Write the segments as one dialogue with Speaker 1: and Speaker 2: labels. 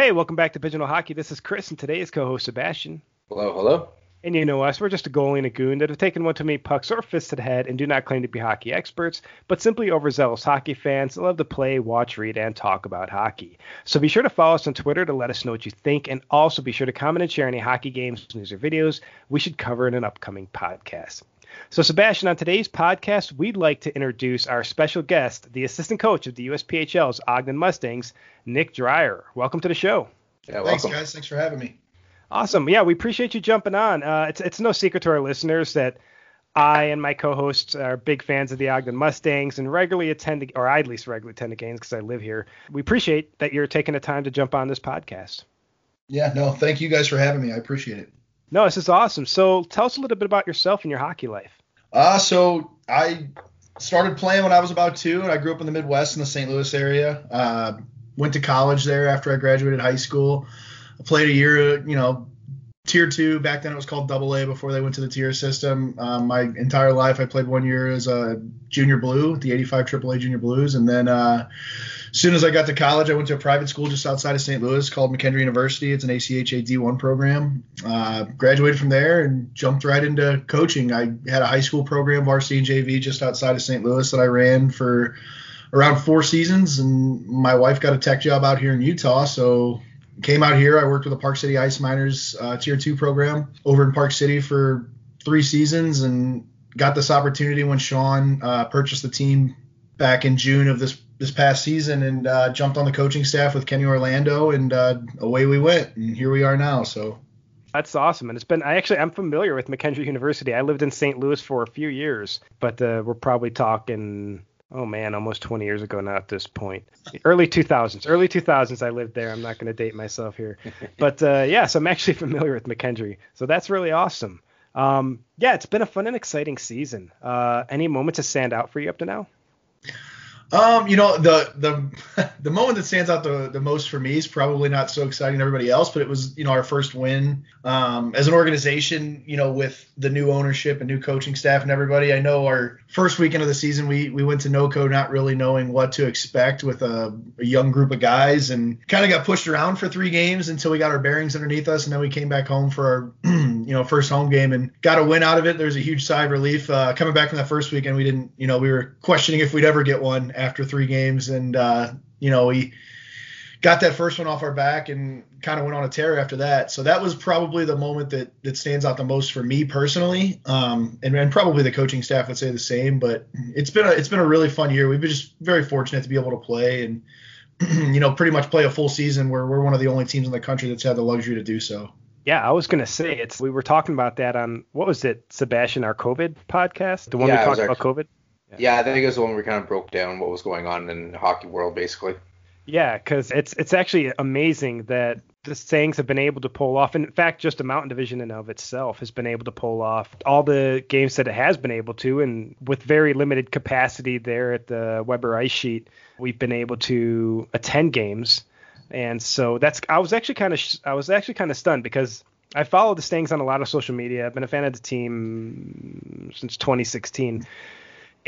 Speaker 1: Hey, welcome back to Pigeonhole Hockey. This is Chris, and today's co-host Sebastien.
Speaker 2: Hello, hello.
Speaker 1: And you know us, we're just a goalie and a goon that have taken one too many pucks or fists to the head and do not claim to be hockey experts, but simply overzealous hockey fans that love to play, watch, read, and talk about hockey. So be sure to follow us on Twitter to let us know what you think, and also be sure to comment and share any hockey games, news, or videos we should cover in an upcoming podcast. So, Sebastien, on today's podcast, we'd like to introduce our special guest, the assistant coach of the USPHL's Ogden Mustangs, Nick Dreyer. Welcome to the show.
Speaker 3: Yeah, Thanks, welcome. guys. Thanks for having me.
Speaker 1: Awesome. Yeah, we appreciate you jumping on. Uh, it's it's no secret to our listeners that I and my co-hosts are big fans of the Ogden Mustangs and regularly attend, or I at least regularly attend the games because I live here. We appreciate that you're taking the time to jump on this podcast.
Speaker 3: Yeah, no, thank you guys for having me. I appreciate it.
Speaker 1: No, this is awesome. So tell us a little bit about yourself and your hockey life.
Speaker 3: Uh, so I started playing when I was about two, and I grew up in the Midwest in the St. Louis area. Uh, went to college there after I graduated high school. I played a year, you know, tier two. Back then it was called double A before they went to the tier system. Um, my entire life I played one year as a junior blue, the 85 AAA junior blues. And then uh, as soon as I got to college, I went to a private school just outside of St. Louis called McKendree University. It's an ACHA D1 program. Uh, graduated from there and jumped right into coaching. I had a high school program, varsity and JV, just outside of St. Louis that I ran for around four seasons. And my wife got a tech job out here in Utah, so came out here. I worked with the Park City Ice Miners uh, Tier Two program over in Park City for three seasons, and got this opportunity when Sean uh, purchased the team back in June of this this past season, and uh, jumped on the coaching staff with Kenny Orlando, and uh, away we went, and here we are now. So.
Speaker 1: That's awesome, and it's been. I actually I'm familiar with McKendree University. I lived in St. Louis for a few years, but uh, we're probably talking oh man, almost 20 years ago now at this point. Early 2000s. Early 2000s, I lived there. I'm not going to date myself here. But uh, yeah, so I'm actually familiar with McKendree. So that's really awesome. Um, yeah, it's been a fun and exciting season. Uh, any moments to stand out for you up to now?
Speaker 3: Um, you know, the the the moment that stands out the, the most for me is probably not so exciting to everybody else, but it was, you know, our first win um, as an organization, you know, with the new ownership and new coaching staff and everybody. I know our first weekend of the season we we went to NOCO not really knowing what to expect with a, a young group of guys and kind of got pushed around for three games until we got our bearings underneath us and then we came back home for our you know first home game and got a win out of it. There's a huge sigh of relief uh, coming back from that first weekend. We didn't, you know, we were questioning if we'd ever get one after three games, and uh, you know we got that first one off our back and kind of went on a tear after that. So that was probably the moment that that stands out the most for me personally, um, and, and probably the coaching staff would say the same. But it's been a it's been a really fun year. We've been just very fortunate to be able to play and you know pretty much play a full season where we're one of the only teams in the country that's had the luxury to do so.
Speaker 1: Yeah, I was gonna say it's. We were talking about that on what was it, Sebastien, our COVID podcast, the one
Speaker 2: yeah,
Speaker 1: we talked about COVID.
Speaker 2: Yeah. yeah, I think it was the one where we kind of broke down what was going on in the hockey world, basically.
Speaker 1: Yeah, because it's it's actually amazing that the Stangs have been able to pull off. And in fact, just the Mountain Division in of itself has been able to pull off all the games that it has been able to, and with very limited capacity there at the Weber Ice Sheet, we've been able to attend games and so that's I was actually kind of I was actually kind of stunned because I follow the Stangs on a lot of social media. I've been a fan of the team since 2016,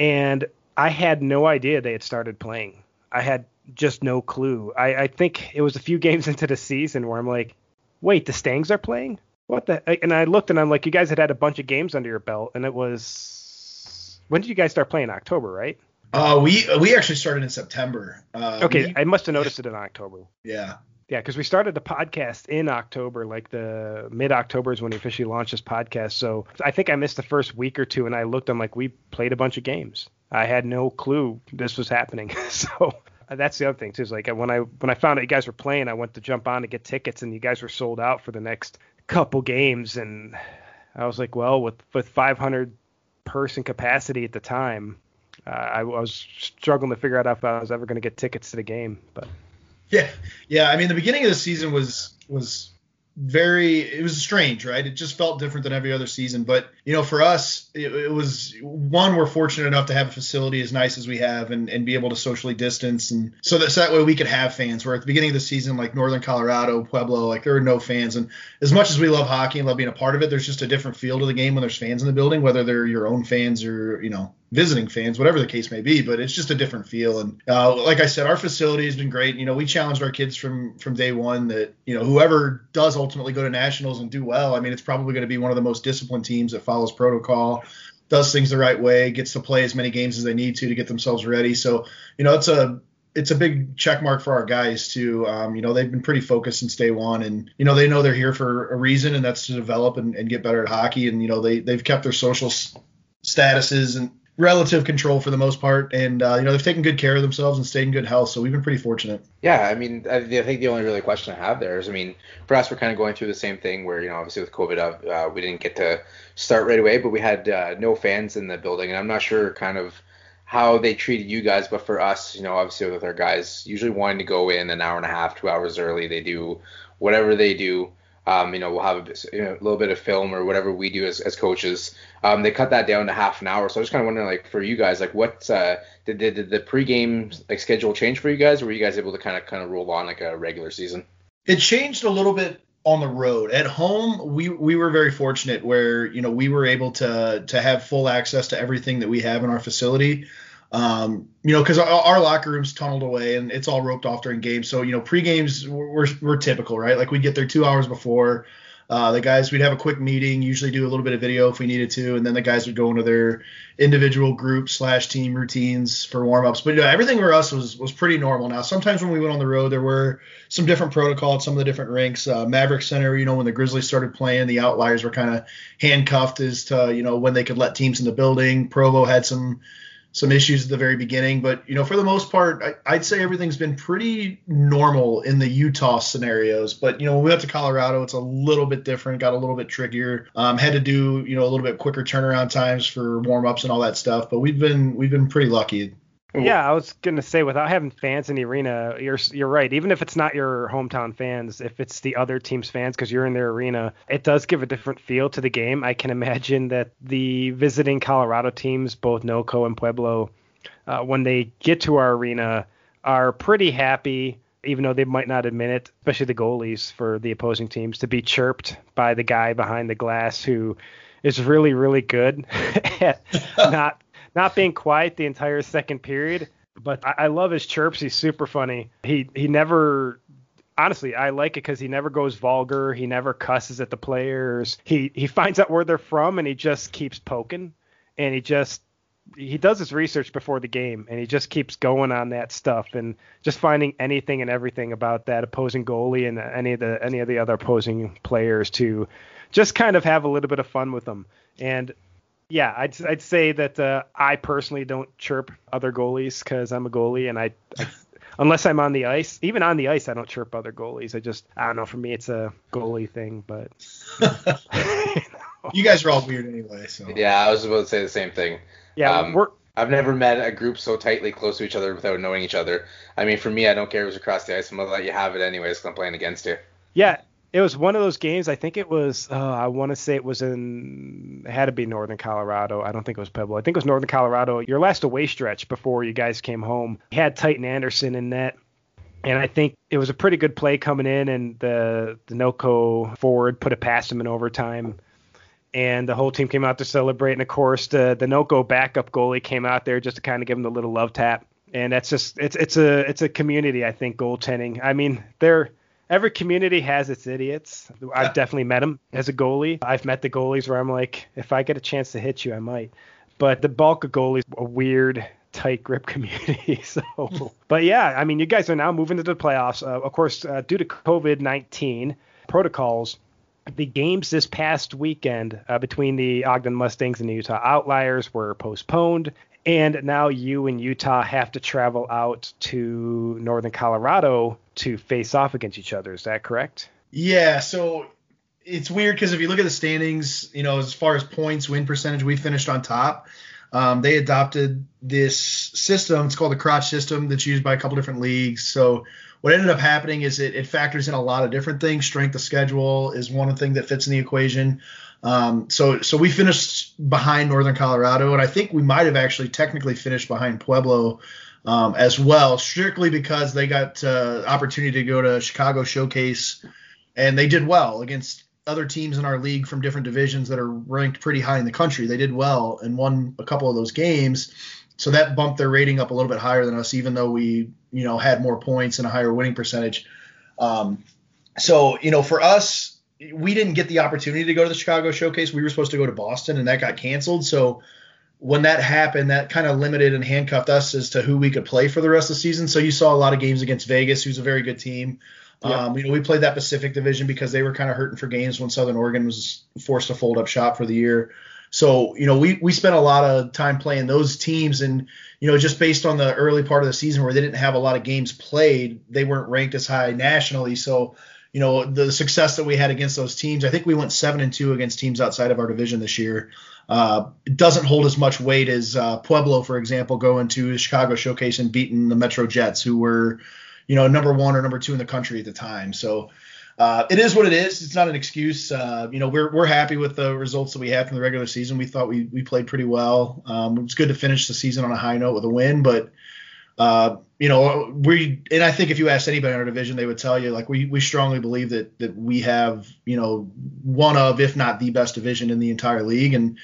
Speaker 1: and I had no idea they had started playing. I had just no clue. I, I think it was a few games into the season where I'm like, wait, the Stangs are playing? What the? And I looked and I'm like, you guys had had a bunch of games under your belt, and it was when did you guys start playing? October, right?
Speaker 3: Uh, we we actually started in September. Uh,
Speaker 1: okay,
Speaker 3: we,
Speaker 1: I must have noticed it in October.
Speaker 3: Yeah.
Speaker 1: Yeah, because we started the podcast in October, like the mid October is when we officially launched this podcast. So I think I missed the first week or two, and I looked. I'm like, we played a bunch of games. I had no clue this was happening. so that's the other thing too. Is like when I when I found out you guys were playing, I went to jump on to get tickets, and you guys were sold out for the next couple games, and I was like, well, with with 500 person capacity at the time, uh, I, I, was struggling to figure out if I was ever going to get tickets to the game. But
Speaker 3: yeah, yeah. I mean, the beginning of the season was was very it was strange right it just felt different than every other season but you know for us it, it, was one we're fortunate enough to have a facility as nice as we have and, and be able to socially distance and so that, so that way we could have fans where at the beginning of the season like northern colorado pueblo like there were no fans and as much as we love hockey and love being a part of it there's just a different feel to the game when there's fans in the building whether they're your own fans or you know visiting fans, whatever the case may be. But it's just a different feel. And uh, like I said, our facility has been great. You know, we challenged our kids from from day one that you know whoever does ultimately go to nationals and do well, I mean, it's probably going to be one of the most disciplined teams that follows protocol does things the right way, gets to play as many games as they need to to get themselves ready. So, you know, it's a it's a big check mark for our guys too. Um, you know, they've been pretty focused since day one, and you know they know they're here for a reason, and that's to develop and, and get better at hockey. And you know they they've kept their social s- statuses and relative control for the most part, and uh, you know they've taken good care of themselves and stayed in good health. So we've been pretty fortunate.
Speaker 2: Yeah, I mean, I, think the only really question I have there is, I mean, for us, we're kind of going through the same thing where, you know, obviously with COVID, uh, we didn't get to start right away, but we had uh, no fans in the building, and I'm not sure kind of how they treated you guys, but for us, you know, obviously with our guys, usually wanting to go in an hour and a half, two hours early, they do whatever they do. Um, you know, we'll have a, you know, a little bit of film or whatever we do as, as coaches. Um, they cut that down to half an hour. So I was kind of wondering, like, for you guys, like, what uh, did, did, did the pregame like schedule change for you guys, or were you guys able to kind of kind of roll on like a regular season?
Speaker 3: It changed a little bit on the road. At home, we we were very fortunate where you know we were able to to have full access to everything that we have in our facility. Um, you know, because our, our, locker room's tunneled away and it's all roped off during games. So you know, pre games we're, we're typical, right? Like we'd get there two hours before. Uh, the guys, we'd have a quick meeting, usually do a little bit of video if we needed to, and then the guys would go into their individual group slash team routines for warm ups. But you know, everything for us was was pretty normal. Now, sometimes when we went on the road, there were some different protocol at some of the different rinks. Uh, Maverik Center, you know, when the Grizzlies started playing, the outliers were kind of handcuffed as to you know when they could let teams in the building. Provo had some some issues at the very beginning, but you know, for the most part, I, would say everything's been pretty normal in the Utah scenarios. But you know, when we went to Colorado, it's a little bit different, got a little bit trickier. Um, had to do you know a little bit quicker turnaround times for warm ups and all that stuff. But we've been we've been pretty lucky.
Speaker 1: Yeah, I was gonna say without having fans in the arena, you're you're right. Even if it's not your hometown fans, if it's the other team's fans because you're in their arena, it does give a different feel to the game. I can imagine that the visiting Colorado teams, both NoCo and Pueblo, uh, when they get to our arena, are pretty happy, even though they might not admit it, especially the goalies for the opposing teams, to be chirped by the guy behind the glass who is really really good at not not being quiet the entire second period. But I, I love his chirps. He's super funny. He he never honestly, I like it because he never goes vulgar. He never cusses at the players. He he finds out where they're from and he just keeps poking, and he just he does his research before the game and he just keeps going on that stuff and just finding anything and everything about that opposing goalie and any of the any of the other opposing players to just kind of have a little bit of fun with them. And yeah, I'd I'd say that uh, I personally don't chirp other goalies because I'm a goalie and I, I unless I'm on the ice, even on the ice, I don't chirp other goalies. I just I don't know. For me, it's a goalie thing, but.
Speaker 3: you guys are all weird anyway, so.
Speaker 2: Yeah, I was about to say the same thing.
Speaker 1: Yeah, um, we're.
Speaker 2: I've never met a group so tightly close to each other without knowing each other. I mean, for me, I don't care who's across the ice. I'm gonna let you have it anyways because I'm playing against you.
Speaker 1: Yeah, it was one of those games. I think it was. Uh, I want to say it was in. It had to be Northern Colorado. I don't think it was Pueblo. I think it was Northern Colorado. Your last away stretch before you guys came home. You had Titan Anderson in net, and I think it was a pretty good play coming in, and the the NoCo forward put it past him in overtime. And the whole team came out to celebrate, and of course the the NoCo backup goalie came out there just to kind of give him the little love tap. And that's just it's it's a it's a community I think goaltending. I mean they're every community has its idiots. I've definitely met them as a goalie. I've met the goalies where I'm like, if I get a chance to hit you, I might. But the bulk of goalies a weird tight grip community. so, but yeah, I mean, you guys are now moving to the playoffs. Uh, of course, uh, due to COVID 19 protocols, the games this past weekend uh, between the Ogden Mustangs and the Utah Outliers were postponed. And now you and Utah have to travel out to northern Colorado to face off against each other. Is that correct?
Speaker 3: Yeah. So it's weird because if you look at the standings, you know, as far as points, win percentage, we finished on top. Um, they adopted this system. It's called the KRACH system that's used by a couple different leagues. So what ended up happening is it, it factors in a lot of different things. Strength of schedule is one thing that fits in the equation. Um, so so we finished behind Northern Colorado, and I think we might have actually technically finished behind Pueblo um, as well, strictly because they got uh, opportunity to go to Chicago Showcase, and they did well against other teams in our league from different divisions that are ranked pretty high in the country. They did well and won a couple of those games. So that bumped their rating up a little bit higher than us, even though we, you know, had more points and a higher winning percentage. Um, so, you know, for us, we didn't get the opportunity to go to the Chicago Showcase. We were supposed to go to Boston, and that got canceled. So when that happened, that kind of limited and handcuffed us as to who we could play for the rest of the season. So you saw a lot of games against Vegas, who's a very good team. Yep. Um, you know, we played that Pacific Division because they were kind of hurting for games when Southern Oregon was forced to fold up shop for the year. So, you know, we, we spent a lot of time playing those teams and, you know, just based on the early part of the season where they didn't have a lot of games played, they weren't ranked as high nationally. So, you know, the success that we had against those teams, I think we went seven and two against teams outside of our division this year. Uh, doesn't hold as much weight as uh, Pueblo, for example, going to Chicago Showcase and beating the Metro Jets, who were, you know, number one or number two in the country at the time. So, uh, it is what it is. It's not an excuse. Uh, you know, we're we're happy with the results that we had from the regular season. We thought we we played pretty well. Um, it was good to finish the season on a high note with a win, but uh, you know, we and I think if you asked anybody in our division, they would tell you like we we strongly believe that that we have you know one of if not the best division in the entire league, and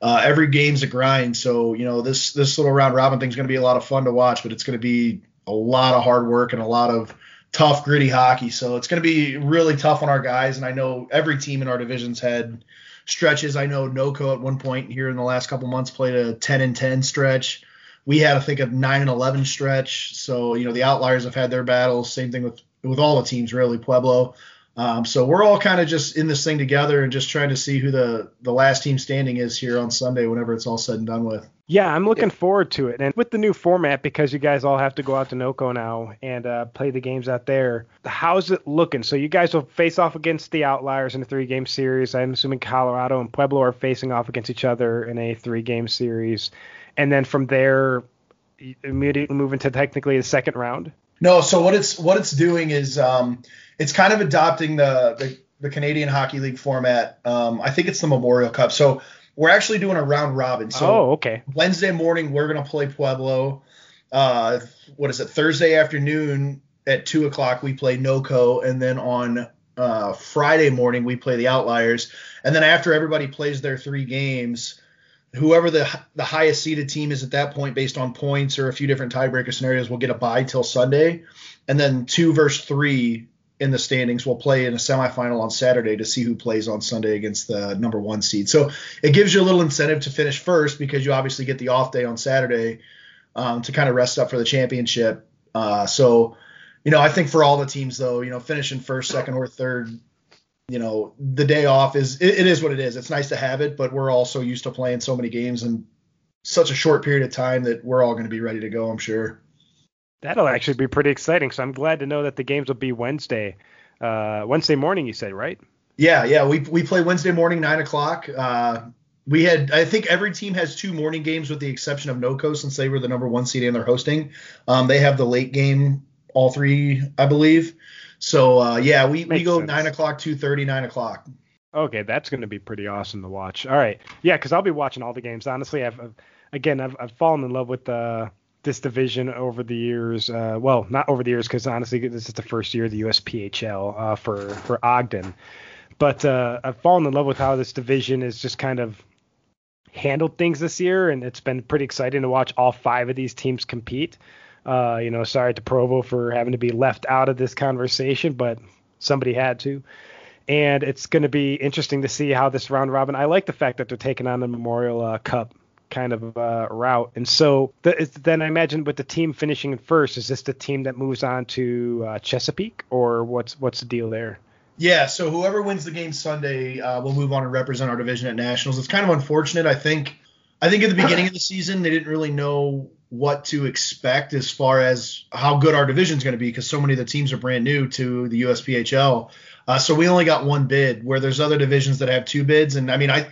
Speaker 3: uh, every game's a grind. So you know this this little round robin thing is going to be a lot of fun to watch, but it's going to be a lot of hard work and a lot of tough, gritty hockey. So it's going to be really tough on our guys. And I know every team in our divisions had stretches. I know NoCo at one point here in the last couple months played a 10 and 10 stretch. We had, I think, a 9 and 11 stretch. So you know the outliers have had their battles. Same thing with with all the teams really. Pueblo. Um, so we're all kind of just in this thing together and just trying to see who the the last team standing is here on Sunday whenever it's all said and done with.
Speaker 1: Yeah, I'm looking forward to it. And with the new format, because you guys all have to go out to NoCo now and uh, play the games out there, how's it looking? So you guys will face off against the Outliers in a three game series. I'm assuming Colorado and Pueblo are facing off against each other in a three game series. And then from there, immediately move into technically the second round.
Speaker 3: No, so what it's what it's doing is um, it's kind of adopting the, the, the Canadian Hockey League format. Um, I think it's the Memorial Cup. So we're actually doing a round robin. So
Speaker 1: oh, okay.
Speaker 3: Wednesday morning we're gonna play Pueblo. Uh, what is it? Thursday afternoon at two o'clock we play NoCo, and then on uh, Friday morning we play the Outliers, and then after everybody plays their three games, whoever the the highest seeded team is at that point, based on points or a few different tiebreaker scenarios, will get a bye till Sunday, and then two versus three in the standings will play in a semifinal on Saturday to see who plays on Sunday against the number one seed. So it gives you a little incentive to finish first because you obviously get the off day on Saturday um, to kind of rest up for the championship. Uh, so, you know, I think for all the teams though, you know, finishing first, second, or third, you know, the day off is it, it is what it is. It's nice to have it, but we're also used to playing so many games in such a short period of time that we're all going to be ready to go. I'm sure.
Speaker 1: That'll actually be pretty exciting. So I'm glad to know that the games will be Wednesday, uh, Wednesday morning. You said right?
Speaker 3: Yeah, yeah. We we play Wednesday morning, nine o'clock. Uh, we had I think every team has two morning games with the exception of NoCo since they were the number one seed and they're hosting. Um, they have the late game, all three, I believe. So uh, yeah, we, we go sense. nine o'clock, two thirty, nine o'clock.
Speaker 1: Okay, that's going to be pretty awesome to watch. All right, yeah, because I'll be watching all the games. Honestly, I've, I've again I've, I've fallen in love with the this division over the years. Uh, well, not over the years because honestly, this is the first year of the USPHL uh, for for Ogden. But uh, I've fallen in love with how this division is just kind of handled things this year, and it's been pretty exciting to watch all five of these teams compete. Uh, you know, sorry to Provo for having to be left out of this conversation, but somebody had to. And it's going to be interesting to see how this round robin. I like the fact that they're taking on the Memorial uh, Cup kind of uh, route. And so the, then I imagine with the team finishing first, is this the team that moves on to uh, Chesapeake, or what's what's the deal there?
Speaker 3: Yeah, so whoever wins the game Sunday uh, will move on and represent our division at nationals. It's kind of unfortunate. I think I think at the beginning of the season they didn't really know what to expect as far as how good our division is going to be because so many of the teams are brand new to the USPHL. Uh, so we only got one bid, where there's other divisions that have two bids. And I mean, I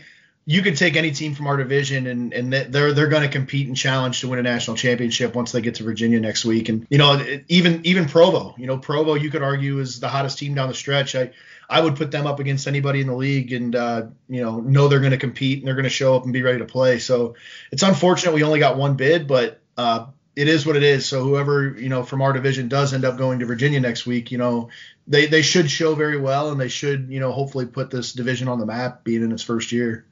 Speaker 3: you could take any team from our division and and they're they're going to compete and challenge to win a national championship once they get to Virginia next week. And you know, even even Provo, you know, Provo you could argue is the hottest team down the stretch. I I would put them up against anybody in the league and uh, you know know they're going to compete and they're going to show up and be ready to play. So it's unfortunate we only got one bid, but uh, it is what it is. So whoever you know from our division does end up going to Virginia next week, you know, they they should show very well, and they should you know hopefully put this division on the map, being in its first year.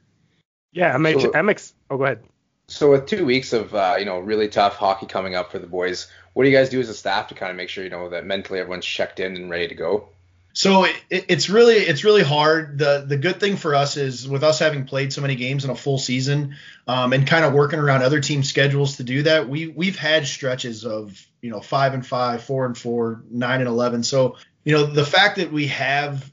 Speaker 1: Yeah, I'm, so, I'm ex- Oh, go ahead.
Speaker 2: So with two weeks of uh, you know really tough hockey coming up for the boys, what do you guys do as a staff to kind of make sure you know that mentally everyone's checked in and ready to go?
Speaker 3: So it, it's really it's really hard. The the good thing for us is with us having played so many games in a full season, um, and kind of working around other team schedules to do that. We we've had stretches of you know five and five, four and four, nine and eleven. So you know the fact that we have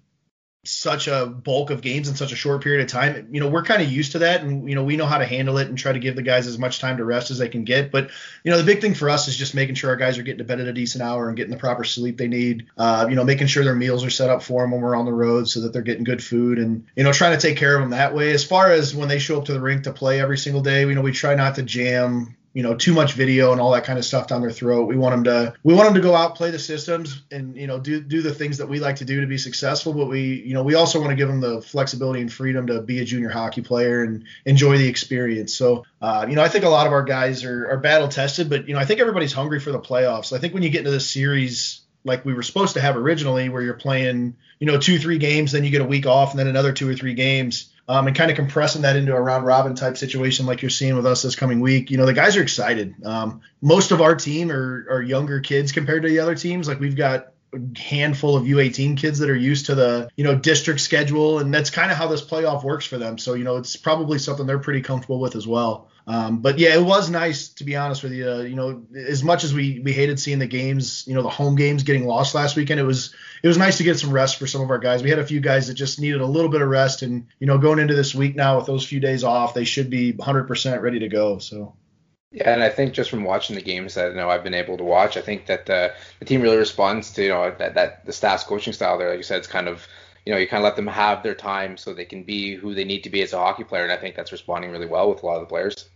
Speaker 3: such a bulk of games in such a short period of time. You know, we're kind of used to that and you know, we know how to handle it and try to give the guys as much time to rest as they can get. But, you know, the big thing for us is just making sure our guys are getting to bed at a decent hour and getting the proper sleep they need. Uh, you know, making sure their meals are set up for them when we're on the road so that they're getting good food and, you know, trying to take care of them that way. As far as when they show up to the rink to play every single day, you know, we try not to jam you know too much video and all that kind of stuff down their throat. We want them to we want them to go out play the systems and you know do do the things that we like to do to be successful. But we you know we also want to give them the flexibility and freedom to be a junior hockey player and enjoy the experience. So uh, you know I think a lot of our guys are, are battle tested, but you know I think everybody's hungry for the playoffs. I think when you get into this series like we were supposed to have originally, where you're playing you know two three games, then you get a week off, and then another two or three games um, and kind of compressing that into a round robin type situation like you're seeing with us this coming week. You know, the guys are excited. Um, most of our team are, are younger kids compared to the other teams. Like we've got a handful of U18 kids that are used to the you know district schedule, and that's kind of how this playoff works for them. So you know, it's probably something they're pretty comfortable with as well. Um, but yeah, it was nice to be honest with you. Uh, you know, as much as we we hated seeing the games, you know, the home games getting lost last weekend, it was it was nice to get some rest for some of our guys. We had a few guys that just needed a little bit of rest, and you know, going into this week now with those few days off, they should be 100% ready to go. So.
Speaker 2: Yeah, and I think just from watching the games that I know I've been able to watch, I think that the the team really responds to you know that that the staff's coaching style there. Like you said, it's kind of you know you kind of let them have their time so they can be who they need to be as a hockey player, and I think that's responding really well with a lot of the players.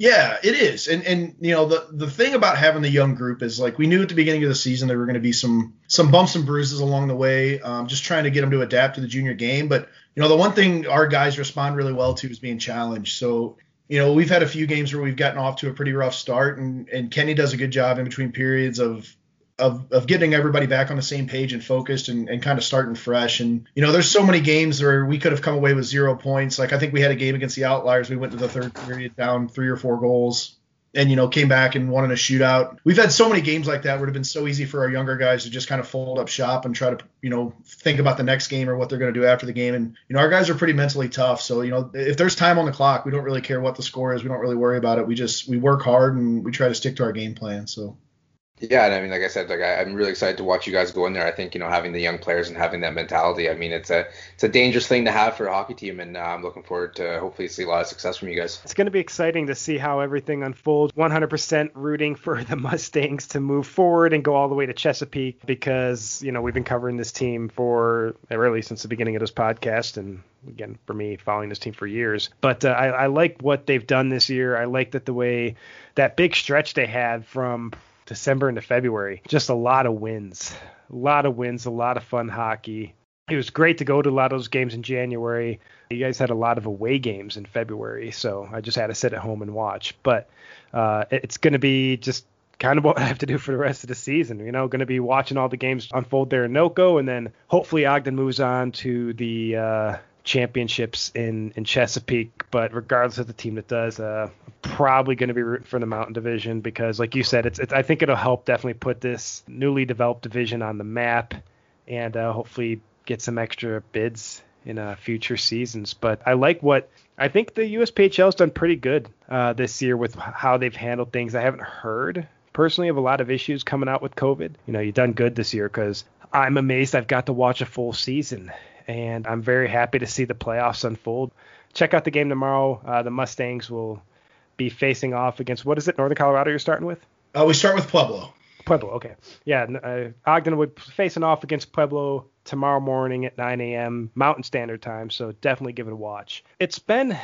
Speaker 3: Yeah, it is. And and you know the the thing about having the young group is like we knew at the beginning of the season there were going to be some some bumps and bruises along the way, um, just trying to get them to adapt to the junior game. But you know the one thing our guys respond really well to is being challenged. So you know we've had a few games where we've gotten off to a pretty rough start, and and Kenny does a good job in between periods of of, of getting everybody back on the same page and focused and, and kind of starting fresh. And, you know, there's so many games where we could have come away with zero points. Like I think we had a game against the Outliers. We went to the third period down three or four goals and, you know, came back and won in a shootout. We've had so many games like that where it would have been so easy for our younger guys to just kind of fold up shop and try to, you know, think about the next game or what they're going to do after the game. And, you know, our guys are pretty mentally tough. So, you know, if there's time on the clock, we don't really care what the score is. We don't really worry about it. We just, we work hard and we try to stick to our game plan. So.
Speaker 2: Yeah, and I mean, like I said, like I, am really excited to watch you guys go in there. I think you know having the young players and having that mentality. I mean, it's a it's a dangerous thing to have for a hockey team, and uh, I'm looking forward to hopefully see a lot of success from you guys.
Speaker 1: It's going to be exciting to see how everything unfolds. 100% rooting for the Mustangs to move forward and go all the way to Chesapeake because you know we've been covering this team for really since the beginning of this podcast, and again for me following this team for years. But uh, I, I like what they've done this year. I like that the way that big stretch they had from December into February. Just a lot of wins, a lot of wins, a lot of fun hockey. It was great to go to a lot of those games in January. You guys had a lot of away games in February, so I just had to sit at home and watch. But uh, it's going to be just kind of what I have to do for the rest of the season. You know, going to be watching all the games unfold there in NOCO, and then hopefully Ogden moves on to the uh, championships in in Chesapeake. But regardless of the team that does, uh, probably going to be rooting for the Mountain Division because, like you said, it's, it's I think it'll help definitely put this newly developed division on the map, and uh, hopefully get some extra bids in uh, future seasons. But I like what I think the USPHL's done pretty good uh, this year with how they've handled things. I haven't heard personally of a lot of issues coming out with COVID. You know, you've done good this year because I'm amazed I've got to watch a full season and I'm very happy to see the playoffs unfold. Check out the game tomorrow. Uh, the Mustangs will be facing off against what is it? Northern Colorado. You're starting with?
Speaker 3: Uh, we start with Pueblo.
Speaker 1: Pueblo. Okay. Yeah. Uh, Ogden would be facing off against Pueblo tomorrow morning at 9 a.m. Mountain Standard Time. So definitely give it a watch. It's been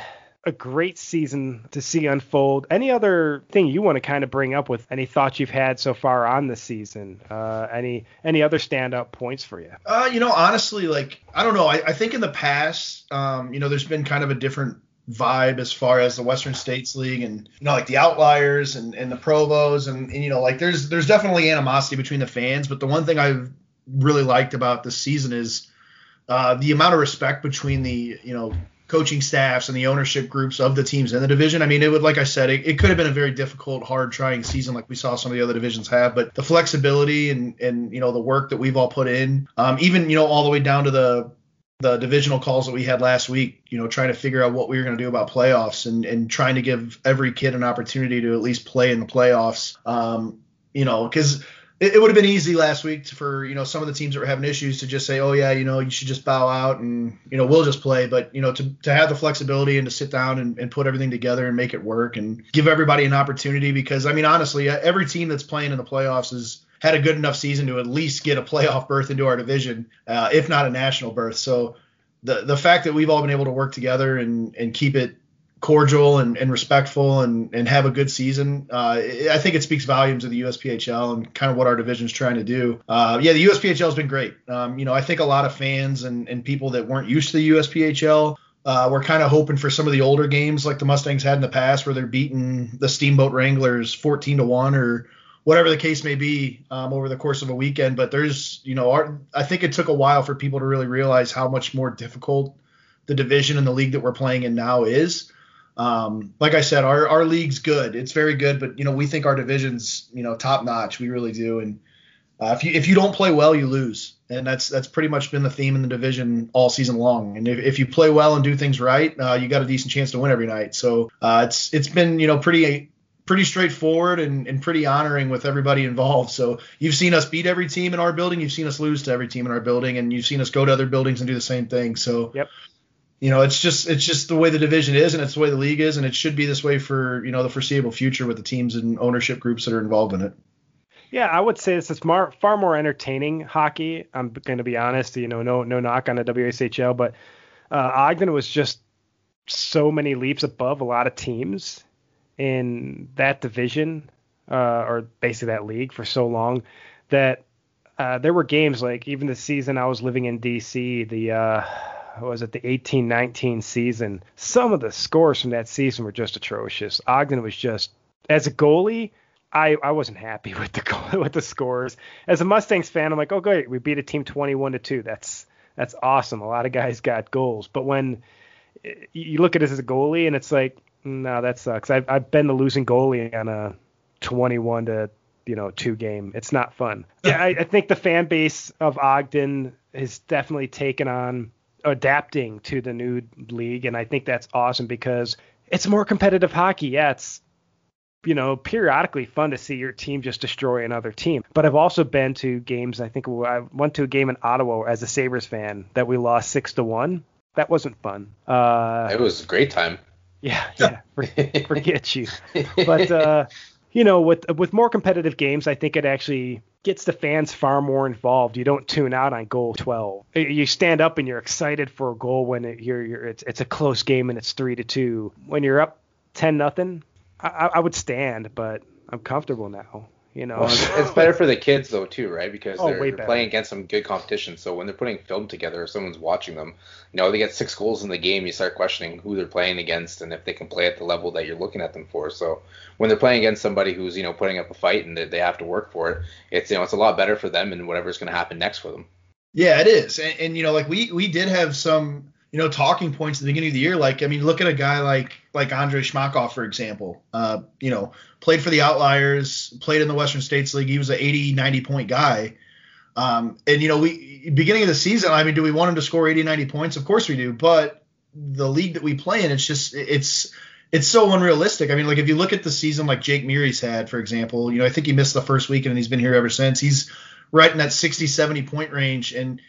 Speaker 1: a great season to see unfold. Any other thing you want to kind of bring up with any thoughts you've had so far on the season? Uh, any any other standout points for you?
Speaker 3: Uh, you know, honestly, like I don't know. I, I think in the past, um, you know, there's been kind of a different vibe as far as the Western States League and you know like the outliers and, and the provos and, and you know like there's there's definitely animosity between the fans but the one thing I've really liked about this season is uh, the amount of respect between the you know coaching staffs and the ownership groups of the teams in the division. I mean, it would, like I said, it, it, could have been a very difficult, hard, trying season like we saw some of the other divisions have. But the flexibility and and you know the work that we've all put in, um, even you know all the way down to the the divisional calls that we had last week, you know, trying to figure out what we were going to do about playoffs and and trying to give every kid an opportunity to at least play in the playoffs. Um, you know, because it, it would have been easy last week for you know some of the teams that were having issues to just say, oh yeah, you know, you should just bow out and you know we'll just play. But you know to to have the flexibility and to sit down and, and put everything together and make it work and give everybody an opportunity because I mean honestly, every team that's playing in the playoffs is had a good enough season to at least get a playoff berth into our division, uh, if not a national berth. So the the fact that we've all been able to work together and and keep it cordial and, and respectful and, and have a good season. Uh, I think it speaks volumes of the USPHL and kind of what our division is trying to do. Uh, yeah, the USPHL has been great. Um, you know, I think a lot of fans and, and people that weren't used to the USPHL uh, we're kind of hoping for some of the older games like the Mustangs had in the past, where they're beating the Steamboat Wranglers 14 to one or whatever the case may be um, over the course of a weekend. But there's, you know, our, I think it took a while for people to really realize how much more difficult the division and the league that we're playing in now is. Um, like I said, our, our league's good. It's very good, but you know we think our division's you know top notch. We really do. And uh, if you if you don't play well, you lose, and that's that's pretty much been the theme in the division all season long. And if, if you play well and do things right, uh, you got a decent chance to win every night. So uh, it's it's been you know pretty pretty straightforward and, and pretty honoring with everybody involved. So you've seen us beat every team in our building, you've seen us lose to every team in our building, and you've seen us go to other buildings and do the same thing. So
Speaker 1: yep
Speaker 3: you know, it's just it's just the way the division is, and it's the way the league is, and it should be this way for you know the foreseeable future with the teams and ownership groups that are involved in it.
Speaker 1: Yeah, I would say this is far far more entertaining hockey. I'm going to be honest, you know, no no knock on the WSHL, but uh, Ogden was just so many leaps above a lot of teams in that division, uh, or basically that league for so long that uh, there were games like even the season I was living in DC, the uh, was it the 18-19 season? Some of the scores from that season were just atrocious. Ogden was just as a goalie. I, I wasn't happy with the with the scores. As a Mustangs fan, I'm like, oh great, we beat a team 21 to two. That's that's awesome. A lot of guys got goals, but when you look at it as a goalie, and it's like, no, that sucks. I've I've been the losing goalie on a 21 to you know two game. It's not fun. Yeah, I, I think the fan base of Ogden has definitely taken on adapting to the new league, and I think that's awesome because it's more competitive hockey. Yeah, it's you know periodically fun to see your team just destroy another team. But I've also been to games. I think I went to a game in Ottawa as a Sabres fan that we lost six to one. That wasn't fun. Uh,
Speaker 2: it was a great time.
Speaker 1: Yeah, yeah. forget you. But uh, you know, with with more competitive games, I think it actually gets the fans far more involved. You don't tune out on goal 12. You stand up and you're excited for a goal when it, you're, you're it's, it's a close game and it's three to two. When you're up 10 nothing, I, I would stand, but I'm comfortable now. You know,
Speaker 2: well, it's better for the kids though too, right? Because oh, they're, they're playing against some good competition. So when they're putting film together, if someone's watching them, you know, they get six goals in the game. You start questioning who they're playing against and if they can play at the level that you're looking at them for. So when they're playing against somebody who's you know putting up a fight and they, they have to work for it, it's you know it's a lot better for them and whatever's going to happen next for them.
Speaker 3: Yeah, it is, and, and you know, like we we did have some you know, talking points at the beginning of the year. Like, I mean, look at a guy like like Andrei Shmakov, for example. Uh, you know, played for the Outliers, played in the Western States League. He was an 80, 90 point guy. Um, and you know, we beginning of the season, I mean, do we want him to score 80, 90 points? Of course we do. But the league that we play in, it's just it's it's so unrealistic. I mean, like if you look at the season like Jake Meary's had, for example, you know, I think he missed the first weekend and he's been here ever since. He's right in that 60, 70 point range. And,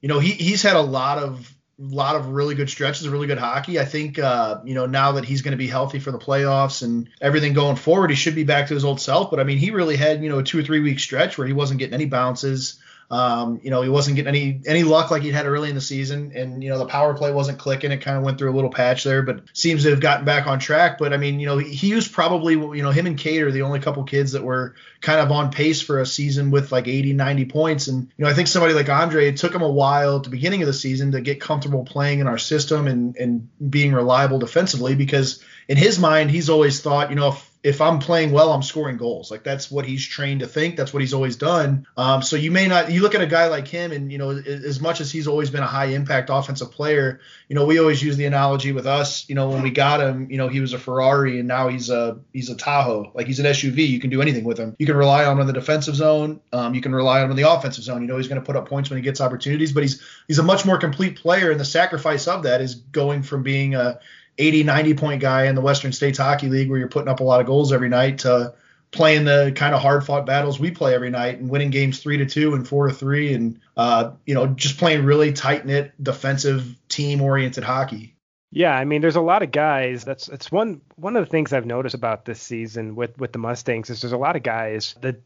Speaker 3: you know, he, he's had a lot of lot of really good stretches, really good hockey. I think uh, you know now that he's going to be healthy for the playoffs and everything going forward, he should be back to his old self. But I mean, he really had you know a two or three week stretch where he wasn't getting any bounces. Um, you know, he wasn't getting any any luck like he'd had early in the season, and you know the power play wasn't clicking. It kind of went through a little patch there, but seems to have gotten back on track. But I mean, you know, he was probably you know him and Cade are the only couple kids that were kind of on pace for a season with like 80, 90 points. And you know, I think somebody like Andre, it took him a while at the beginning of the season to get comfortable playing in our system and and being reliable defensively because in his mind, he's always thought, you know, if if I'm playing well, I'm scoring goals. Like that's what he's trained to think. That's what he's always done. Um, so you may not. You look at a guy like him, and you know, as much as he's always been a high impact offensive player, you know, we always use the analogy with us. You know, when we got him, you know, he was a Ferrari, and now he's a he's a Tahoe. Like he's an SUV. You can do anything with him. You can rely on him in the defensive zone. Um, you can rely on him in the offensive zone. You know, he's going to put up points when he gets opportunities, but he's he's a much more complete player, and the sacrifice of that is going from being a 80, 90 point guy in the Western States Hockey League where you're putting up a lot of goals every night to playing the kind of hard fought battles we play every night and winning games three to two and four to three and uh, you know just playing really tight knit defensive team oriented hockey.
Speaker 1: Yeah, I mean, there's a lot of guys. That's that's one one of the things I've noticed about this season with with the Mustangs is there's a lot of guys that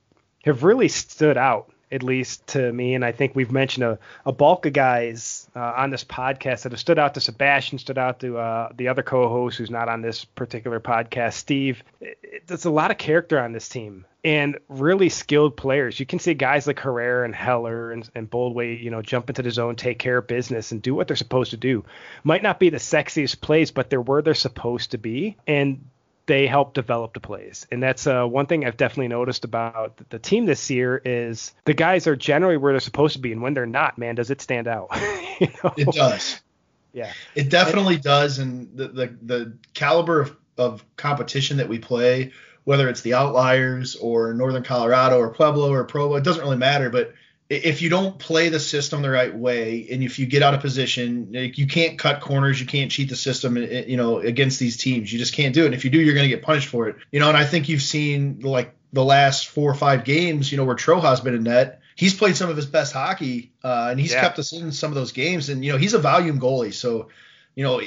Speaker 1: have really stood out at least to me. And I think we've mentioned a, a bulk of guys uh, on this podcast that have stood out to Sebastien, stood out to uh, the other co-host who's not on this particular podcast, Steve. It, it, there's a lot of character on this team and really skilled players. You can see guys like Herrera and Heller and, and Boldway, you know, jump into the zone, take care of business, and do what they're supposed to do. Might not be the sexiest plays, but they're where they're supposed to be. And they help develop the plays. And that's uh, one thing I've definitely noticed about the team this year is the guys are generally where they're supposed to be, and when they're not, man, does it stand out?
Speaker 3: you know? It does.
Speaker 1: Yeah,
Speaker 3: it definitely and, does. And the, the the caliber of, of competition that we play, whether it's the Outliers or Northern Colorado or Pueblo or Provo, it doesn't really matter. But if you don't play the system the right way and if you get out of position you can't cut corners you can't cheat the system eh, you know against these teams. You just can't do it. And if you do you're going to get punished for it. You know and i think you've seen like the last four or five games you know where troja's been in net he's played some of his best hockey uh, and he's yeah. kept us in some of those games. And you know he's a volume goalie. So you know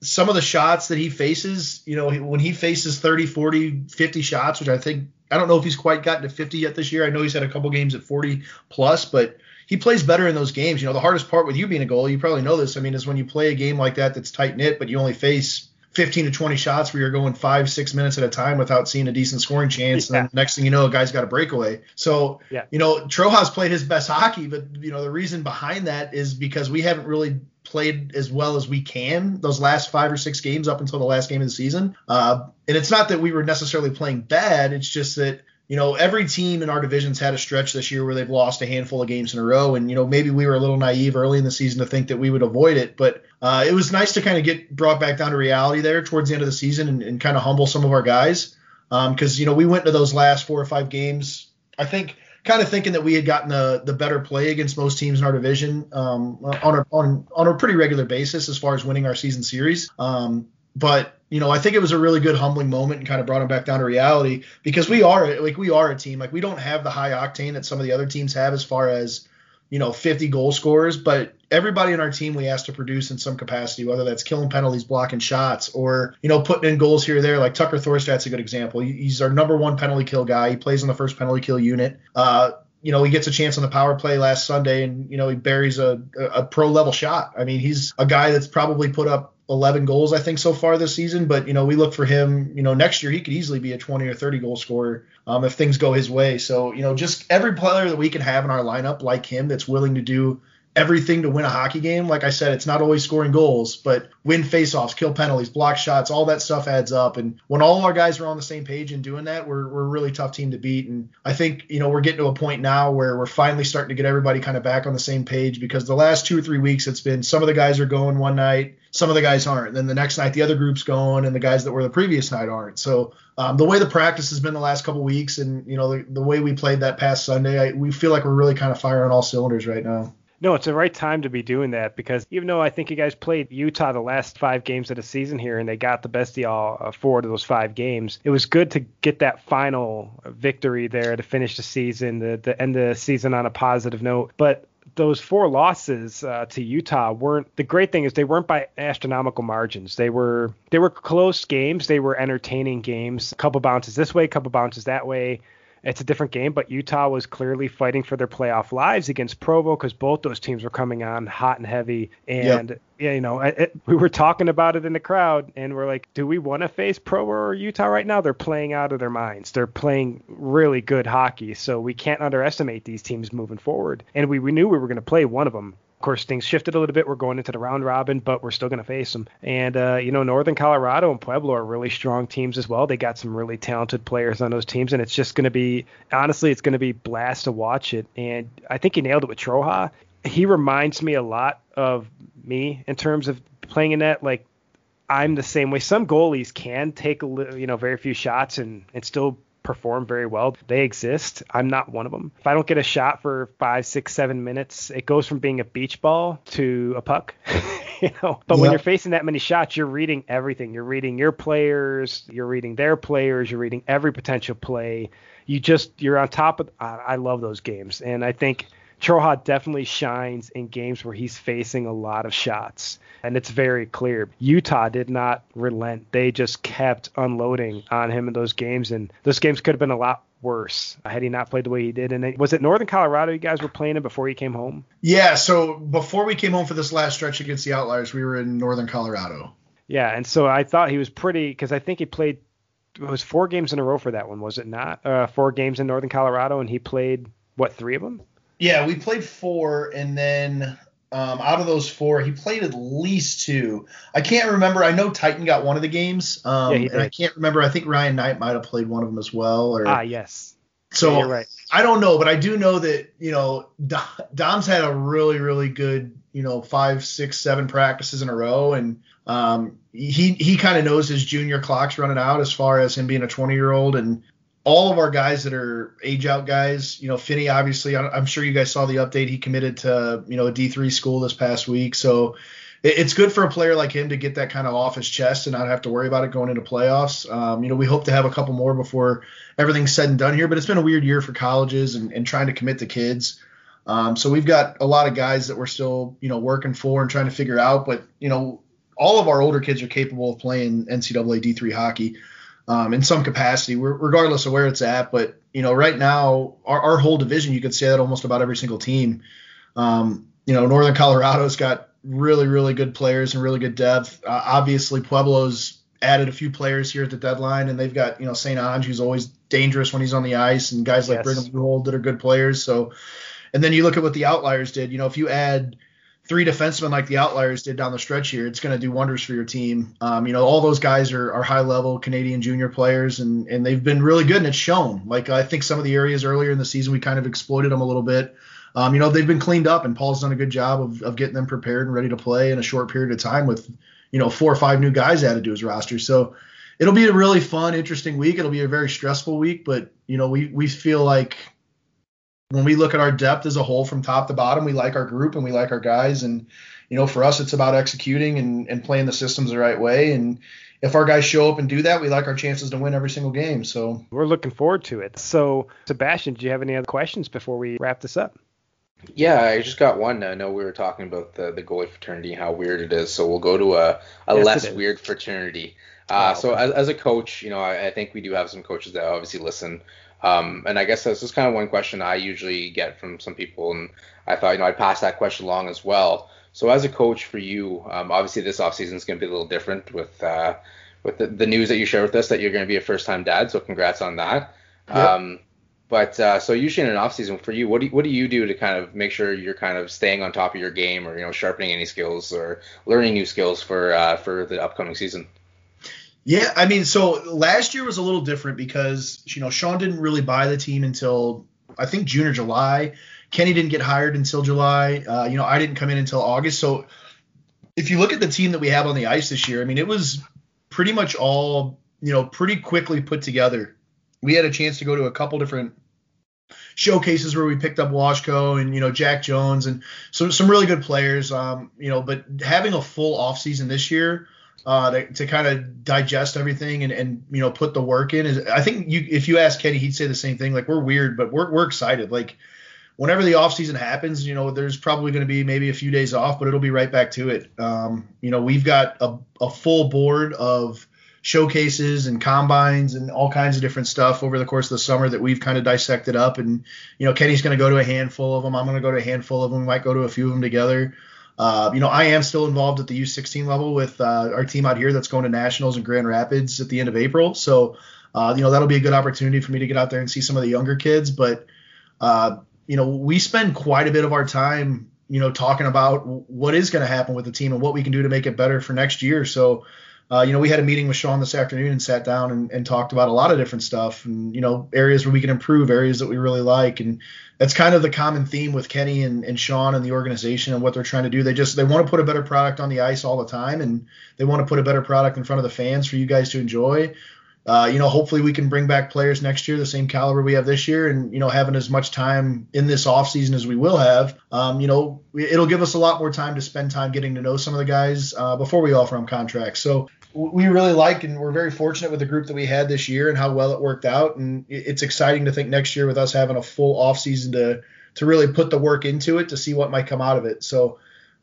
Speaker 3: some of the shots that he faces you know when he faces 30 40 50 shots which i think I don't know if he's quite gotten to 50 yet this year. I know he's had a couple games at 40 plus, but he plays better in those games. You know, the hardest part with you being a goalie, you probably know this. I mean, is when you play a game like that that's tight knit, but you only face 15 to 20 shots where you're going five, six minutes at a time without seeing a decent scoring chance. Yeah. And then next thing you know, a guy's got a breakaway. So, yeah. you know, Trojas played his best hockey, but, you know, the reason behind that is because we haven't really played as well as we can those last five or six games up until the last game of the season. Uh, and it's not that we were necessarily playing bad. It's just that you know, every team in our divisions had a stretch this year where they've lost a handful of games in a row. And, you know, maybe we were a little naive early in the season to think that we would avoid it. But uh, it was nice to kind of get brought back down to reality there towards the end of the season and, and kind of humble some of our guys. Because, um, you know, we went to those last four or five games, I think, kind of thinking that we had gotten the, the better play against most teams in our division um, on, a, on, on a pretty regular basis as far as winning our season series. Um, but you know, I think it was a really good humbling moment and kind of brought him back down to reality because we are like we are a team. Like we don't have the high octane that some of the other teams have as far as you know 50 goal scorers, but everybody in our team we asked to produce in some capacity, whether that's killing penalties, blocking shots, or you know putting in goals here or there. Like Tucker Thorstadt's a good example. He's our number one penalty kill guy. He plays in the first penalty kill unit. Uh, you know, he gets a chance on the power play last Sunday, and you know he buries a, a pro level shot. I mean, he's a guy that's probably put up 11 goals, I think, so far this season. But, you know, we look for him, you know, next year he could easily be a 20 or 30 goal scorer um, if things go his way. So, you know, just every player that we can have in our lineup like him that's willing to do everything to win a hockey game. Like I said, it's not always scoring goals, but win faceoffs, kill penalties, block shots, all that stuff adds up. And when all our guys are on the same page and doing that, we're, we're a really tough team to beat. And I think, you know, we're getting to a point now where we're finally starting to get everybody kind of back on the same page because the last two or three weeks it's been some of the guys are going one night, some of the guys aren't. Then the next night the other group's going and the guys that were the previous night aren't. So um, the way the practice has been the last couple weeks and, you know, the, the way we played that past Sunday, I, we feel like we're really kind of firing all cylinders right now.
Speaker 1: No, it's the right time to be doing that because even though I think you guys played Utah the last five games of the season here and they got the best of y'all uh, four of those five games, it was good to get that final victory there to finish the season, to end the season on a positive note. But those four losses uh, to Utah weren't the great thing is they weren't by astronomical margins. They were they were close games. They were entertaining games. A couple bounces this way, couple bounces that way it's a different game, but Utah was clearly fighting for their playoff lives against Provo because both those teams were coming on hot and heavy. And, yep. you know, it, we were talking about it in the crowd, and we're like, do we want to face Provo or Utah right now? They're playing out of their minds. They're playing really good hockey, so we can't underestimate these teams moving forward. And we, we knew we were going to play one of them of course, things shifted a little bit. We're going into the round robin, but we're still going to face them. And, uh, you know, Northern Colorado and Pueblo are really strong teams as well. They got some really talented players on those teams, and it's just going to be, honestly, it's going to be blast to watch it. And I think he nailed it with Troja. He reminds me a lot of me in terms of playing in that. Like, I'm the same way. Some goalies can take a you know very few shots and and still perform very well. They exist. I'm not one of them. If I don't get a shot for five, six, seven minutes, it goes from being a beach ball to a puck. you know, but yep. when you're facing that many shots, you're reading everything. You're reading your players, you're reading their players, you're reading every potential play. You just you're on top of. I, I love those games, and I think Troja definitely shines in games where he's facing a lot of shots. And it's very clear. Utah did not relent. They just kept unloading on him in those games. And those games could have been a lot worse had he not played the way he did. And was it Northern Colorado you guys were playing him before he came home?
Speaker 3: Yeah. So before we came home for this last stretch against the Outliers, we were in Northern Colorado.
Speaker 1: Yeah. And so I thought he was pretty, because I think he played, it was four games in a row for that one, was it not? Uh, four games in Northern Colorado, and he played, what, three of them?
Speaker 3: Yeah, we played four, and then um, out of those four, he played at least two. I can't remember. I know Titan got one of the games, um, yeah, and I can't remember. I think Ryan Knight might have played one of them as well. Or,
Speaker 1: ah, yes.
Speaker 3: So yeah, right. I don't know, but I do know that you know Dom's had a really, really good you know five, six, seven practices in a row, and um, he he kind of knows his junior clock's running out as far as him being a 20 year old, and all of our guys that are age out guys, you know, Finney, obviously, I'm sure you guys saw the update. He committed to, you know, a D3 school this past week. So it's good for a player like him to get that kind of off his chest and not have to worry about it going into playoffs. Um, you know, we hope to have a couple more before everything's said and done here, but it's been a weird year for colleges and, and trying to commit the kids. Um, so we've got a lot of guys that we're still, you know, working for and trying to figure out. But, you know, all of our older kids are capable of playing NCAA D3 hockey um, in some capacity, regardless of where it's at. But you know, right now, our, our whole division, you could say that almost about every single team. Um, you know, Northern Colorado's got really, really good players and really good depth. Uh, obviously, Pueblo's added a few players here at the deadline, and they've got you know St. Ange, who's always dangerous when he's on the ice, and guys like yes. Brigham Gould that are good players. So, and then you look at what the Outliers did. You know, if you add three defensemen like the Outliers did down the stretch here, it's going to do wonders for your team. Um, you know, all those guys are, are high level Canadian junior players, and and they've been really good, and it's shown. Like I think some of the areas earlier in the season we kind of exploited them a little bit. Um, you know, they've been cleaned up, and Paul's done a good job of, of getting them prepared and ready to play in a short period of time with, you know, four or five new guys added to his roster. So it'll be a really fun, interesting week. It'll be a very stressful week, but you know, we we feel like when we look at our depth as a whole from top to bottom, we like our group and we like our guys. And, you know, for us, it's about executing and, and playing the systems the right way. And if our guys show up and do that, we like our chances to win every single game. So
Speaker 1: we're looking forward to it. So, Sebastien, do you have any other questions before we wrap this up?
Speaker 2: Yeah, I just got one. I know we were talking about the, the goalie fraternity, how weird it is. So we'll go to a, a yes, less weird fraternity. Uh, So as, as, a coach, you know, I, I, think we do have some coaches that obviously listen. Um, and I guess this is kind of one question I usually get from some people, and I thought you know I'd pass that question along as well. So as a coach for you, um, obviously this offseason is going to be a little different with uh, with the, the, news that you shared with us that you're going to be a first time dad. So congrats on that. Yep. Um, but uh, so usually in an offseason for you, what do you, what do you do to kind of make sure you're kind of staying on top of your game, or you know sharpening any skills or learning new skills for uh, for the upcoming season?
Speaker 3: Yeah, I mean, so last year was a little different because you know Sean didn't really buy the team until I think June or July. Kenny didn't get hired until July. Uh, you know, I didn't come in until August. So if you look at the team that we have on the ice this year, I mean, it was pretty much all you know pretty quickly put together. We had a chance to go to a couple different showcases where we picked up Washko and you know Jack Jones and so some really good players. Um, you know, but having a full off season this year uh, to, to kind of digest everything and, and you know put the work in. Is I think you if you ask Kenny, he'd say the same thing. Like we're weird, but we're we're excited. Like whenever the off season happens, you know, there's probably going to be maybe a few days off, but it'll be right back to it. Um, you know, we've got a, a full board of showcases and combines and all kinds of different stuff over the course of the summer that we've kind of dissected up. And you know, Kenny's going to go to a handful of them. I'm going to go to a handful of them. We might go to a few of them together. Uh, you know, I am still involved at the U16 level with uh, our team out here that's going to nationals in Grand Rapids at the end of April. So, uh, you know, that'll be a good opportunity for me to get out there and see some of the younger kids. But, uh, you know, we spend quite a bit of our time, you know, talking about what is going to happen with the team and what we can do to make it better for next year. So, uh, you know, we had a meeting with Sean this afternoon and sat down and, and, talked about a lot of different stuff and, you know, areas where we can improve, areas that we really like. And that's kind of the common theme with Kenny and, and Sean and the organization and what they're trying to do. They just, they want to put a better product on the ice all the time and they want to put a better product in front of the fans for you guys to enjoy. Uh, you know, hopefully we can bring back players next year, the same caliber we have this year, and you know, having as much time in this off season as we will have, um, you know, it'll give us a lot more time to spend time getting to know some of the guys uh, before we offer them contracts. So we really like and we're very fortunate with the group that we had this year and how well it worked out. And it's exciting to think next year with us having a full off season to to really put the work into it to see what might come out of it. So,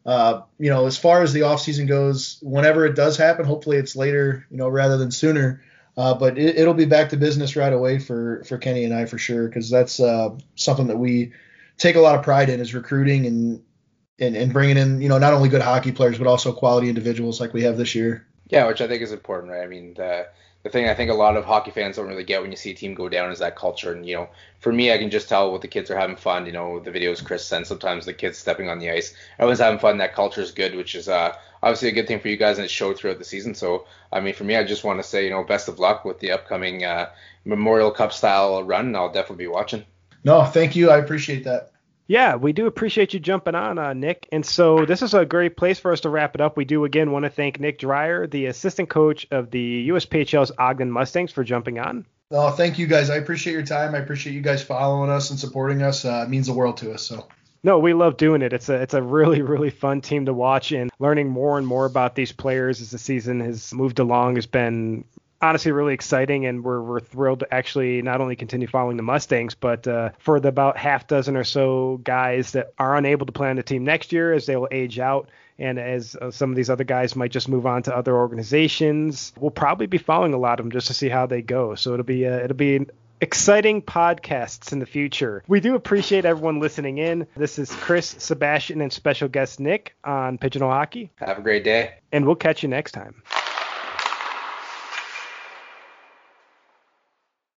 Speaker 3: uh, you know, as far as the off season goes, whenever it does happen, hopefully it's later, you know, rather than sooner. Uh, but it, will be back to business right away for for Kenny and I for sure because that's uh, something that we take a lot of pride in is recruiting and, and and bringing in you know not only good hockey players but also quality individuals like we have this year.
Speaker 2: Yeah, which I think is important, right? I mean, the the thing I think a lot of hockey fans don't really get when you see a team go down is that culture. And you know, for me, I can just tell what the kids are having fun. You know, the videos Chris sends sometimes the kids stepping on the ice, everyone's having fun. That culture is good, which is uh, obviously a good thing for you guys, and it showed throughout the season. So, I mean, for me, I just want to say, you know, best of luck with the upcoming uh, Memorial Cup style run. I'll definitely be watching.
Speaker 3: No, thank you. I appreciate that.
Speaker 1: Yeah, we do appreciate you jumping on, uh, Nick. And so this is a great place for us to wrap it up. We do again want to thank Nick Dreyer, the assistant coach of the USPHL's Ogden Mustangs, for jumping on.
Speaker 3: Oh, thank you guys. I appreciate your time. I appreciate you guys following us and supporting us. Uh, it means the world to us. So.
Speaker 1: No, we love doing it. It's a it's a really really fun team to watch and learning more and more about these players as the season has moved along has been honestly really exciting, and we're, we're thrilled to actually not only continue following the Mustangs, but uh, for the about half dozen or so guys that are unable to play on the team next year as they will age out. And as uh, some of these other guys might just move on to other organizations, we'll probably be following a lot of them just to see how they go. So it'll be uh, it'll be exciting podcasts in the future. We do appreciate everyone listening in. This is Chris, Sebastien, and special guest Nick on Pigeonhole Hockey.
Speaker 2: Have a great day.
Speaker 1: And we'll catch you next time.